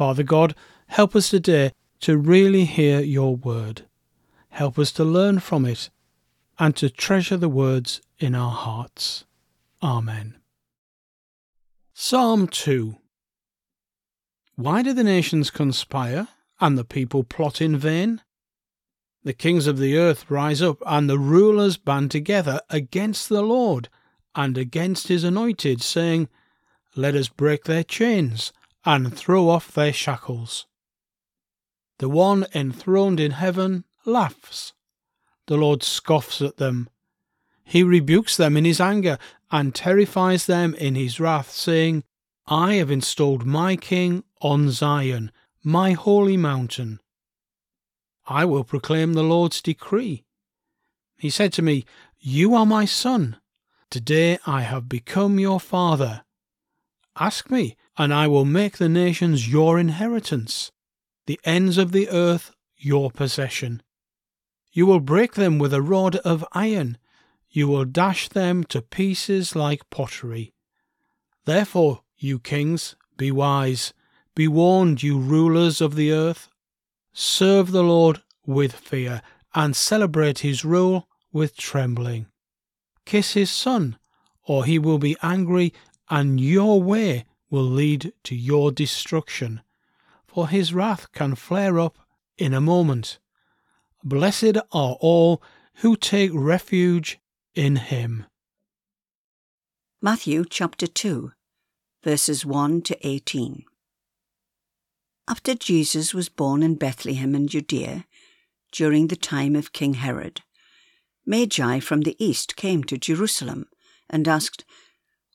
Father God, help us today to really hear your word. Help us to learn from it and to treasure the words in our hearts. Amen. Psalm 2 Why do the nations conspire and the people plot in vain? The kings of the earth rise up and the rulers band together against the Lord and against his anointed, saying, Let us break their chains and throw off their shackles. The one enthroned in heaven laughs. The Lord scoffs at them. He rebukes them in his anger and terrifies them in his wrath, saying, I have installed my king on Zion, my holy mountain. I will proclaim the Lord's decree. He said to me, You are my son. Today I have become your father. Ask me, and I will make the nations your inheritance, the ends of the earth your possession. You will break them with a rod of iron, you will dash them to pieces like pottery. Therefore, you kings, be wise, be warned, you rulers of the earth. Serve the Lord with fear, and celebrate his rule with trembling. Kiss his son, or he will be angry, and your way will lead to your destruction, for his wrath can flare up in a moment. Blessed are all who take refuge in him. Matthew chapter 2, verses 1 to 18. After Jesus was born in Bethlehem in Judea, during the time of King Herod, Magi from the east came to Jerusalem and asked,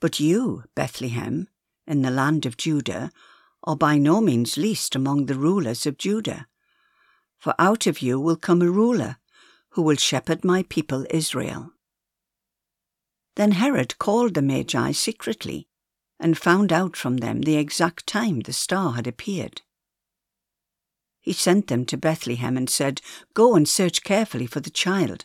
But you, Bethlehem, in the land of Judah, are by no means least among the rulers of Judah. For out of you will come a ruler, who will shepherd my people Israel. Then Herod called the Magi secretly, and found out from them the exact time the star had appeared. He sent them to Bethlehem and said, Go and search carefully for the child.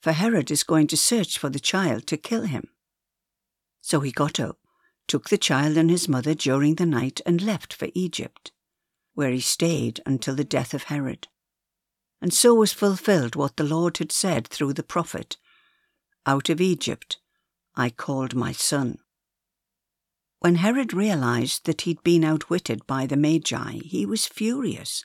for Herod is going to search for the child to kill him. So he got up, took the child and his mother during the night and left for Egypt, where he stayed until the death of Herod. And so was fulfilled what the Lord had said through the prophet Out of Egypt I called my son. When Herod realized that he'd been outwitted by the Magi, he was furious,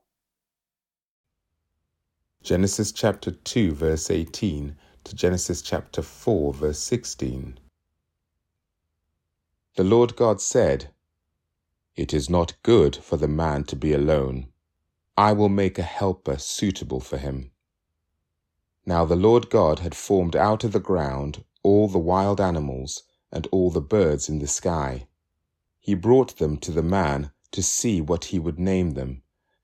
Genesis chapter 2, verse 18 to Genesis chapter 4, verse 16. The Lord God said, It is not good for the man to be alone. I will make a helper suitable for him. Now the Lord God had formed out of the ground all the wild animals and all the birds in the sky. He brought them to the man to see what he would name them,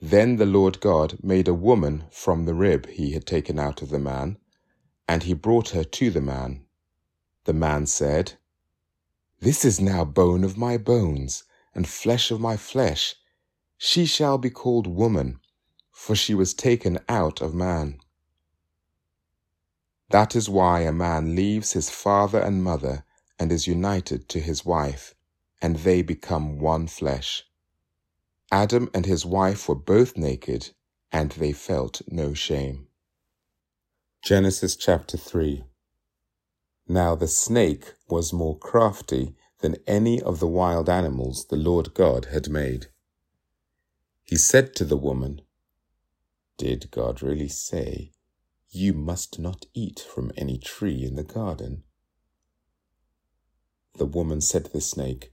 Then the Lord God made a woman from the rib he had taken out of the man, and he brought her to the man. The man said, This is now bone of my bones, and flesh of my flesh. She shall be called woman, for she was taken out of man. That is why a man leaves his father and mother and is united to his wife and they become one flesh. Adam and his wife were both naked, and they felt no shame. Genesis chapter 3 Now the snake was more crafty than any of the wild animals the Lord God had made. He said to the woman, Did God really say, You must not eat from any tree in the garden? The woman said to the snake,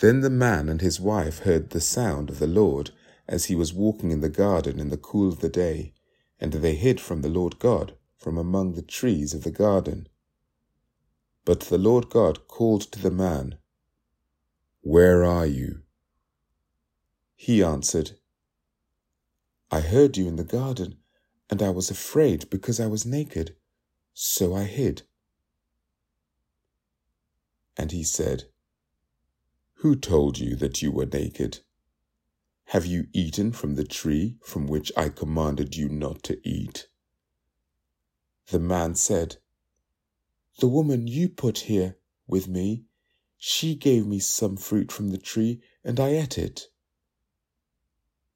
Then the man and his wife heard the sound of the Lord as he was walking in the garden in the cool of the day, and they hid from the Lord God from among the trees of the garden. But the Lord God called to the man, Where are you? He answered, I heard you in the garden, and I was afraid because I was naked, so I hid. And he said, who told you that you were naked? Have you eaten from the tree from which I commanded you not to eat? The man said, The woman you put here with me, she gave me some fruit from the tree, and I ate it.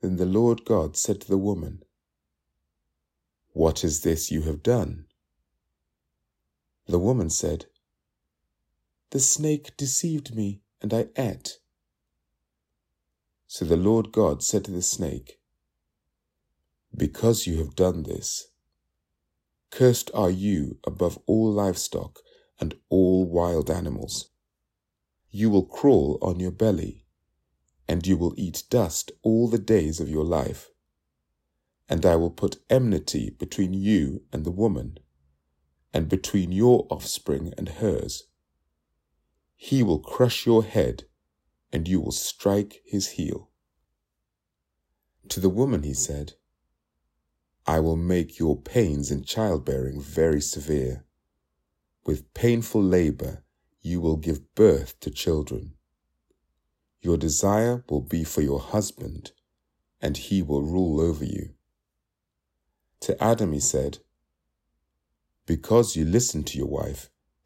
Then the Lord God said to the woman, What is this you have done? The woman said, The snake deceived me and I ate. So the Lord God said to the snake, Because you have done this, cursed are you above all livestock and all wild animals. You will crawl on your belly, and you will eat dust all the days of your life. And I will put enmity between you and the woman, and between your offspring and hers. He will crush your head, and you will strike his heel. To the woman he said, I will make your pains in childbearing very severe. With painful labor you will give birth to children. Your desire will be for your husband, and he will rule over you. To Adam he said, Because you listened to your wife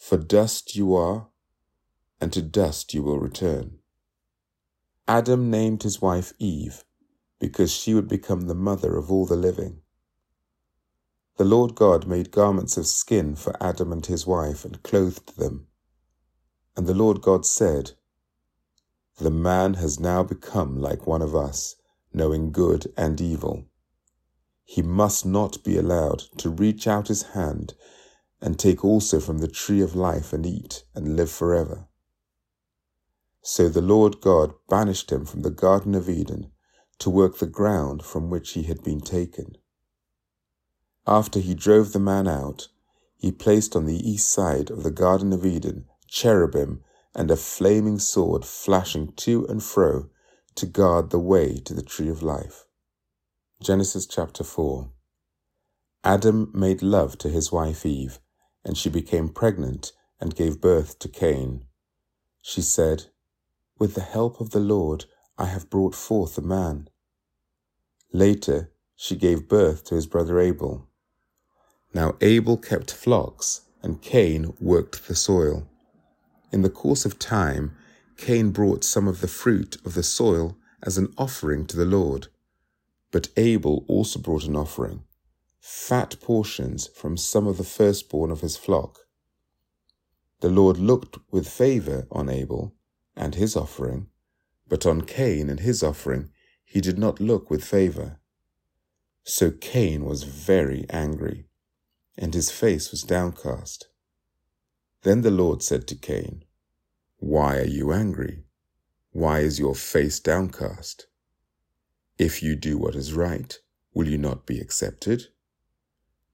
For dust you are, and to dust you will return. Adam named his wife Eve, because she would become the mother of all the living. The Lord God made garments of skin for Adam and his wife and clothed them. And the Lord God said, the man has now become like one of us, knowing good and evil. He must not be allowed to reach out his hand and take also from the tree of life and eat and live forever. So the Lord God banished him from the Garden of Eden to work the ground from which he had been taken. After he drove the man out, he placed on the east side of the Garden of Eden cherubim and a flaming sword flashing to and fro to guard the way to the tree of life. Genesis chapter 4 Adam made love to his wife Eve, and she became pregnant and gave birth to Cain. She said, With the help of the Lord, I have brought forth a man. Later, she gave birth to his brother Abel. Now Abel kept flocks, and Cain worked the soil. In the course of time, Cain brought some of the fruit of the soil as an offering to the Lord. But Abel also brought an offering, fat portions from some of the firstborn of his flock. The Lord looked with favor on Abel and his offering, but on Cain and his offering he did not look with favor. So Cain was very angry, and his face was downcast. Then the Lord said to Cain, Why are you angry? Why is your face downcast? If you do what is right, will you not be accepted?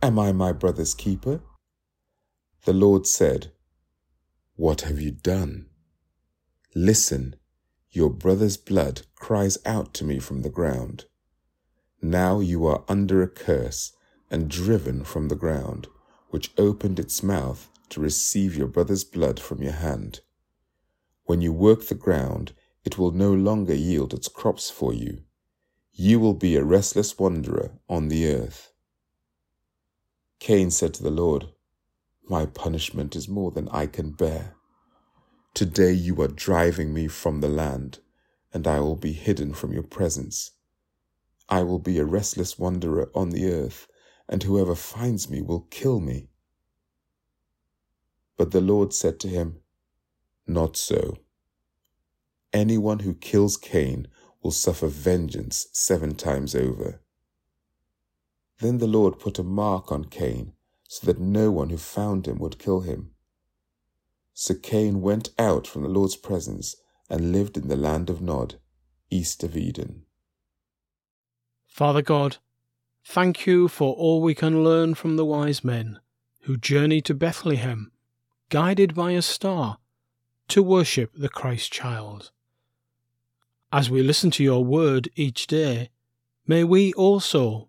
Am I my brother's keeper? The Lord said, What have you done? Listen, your brother's blood cries out to me from the ground. Now you are under a curse and driven from the ground which opened its mouth to receive your brother's blood from your hand. When you work the ground, it will no longer yield its crops for you. You will be a restless wanderer on the earth. Cain said to the Lord, My punishment is more than I can bear. Today you are driving me from the land, and I will be hidden from your presence. I will be a restless wanderer on the earth and whoever finds me will kill me. But the Lord said to him, Not so. Anyone who kills Cain will suffer vengeance seven times over. Then the Lord put a mark on Cain so that no one who found him would kill him. So Cain went out from the Lord's presence and lived in the land of Nod, east of Eden. Father God, Thank you for all we can learn from the wise men who journeyed to Bethlehem, guided by a star, to worship the Christ child. As we listen to your word each day, may we also